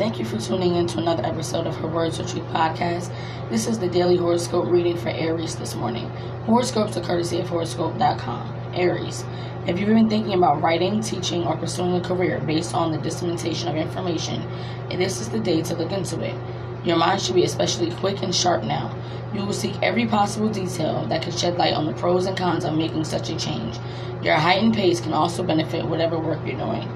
Thank you for tuning in to another episode of Her Words of Truth podcast. This is the daily horoscope reading for Aries this morning. Horoscopes are courtesy of horoscope.com. Aries, if you've been thinking about writing, teaching, or pursuing a career based on the dissemination of information, this is the day to look into it. Your mind should be especially quick and sharp now. You will seek every possible detail that can shed light on the pros and cons of making such a change. Your heightened pace can also benefit whatever work you're doing.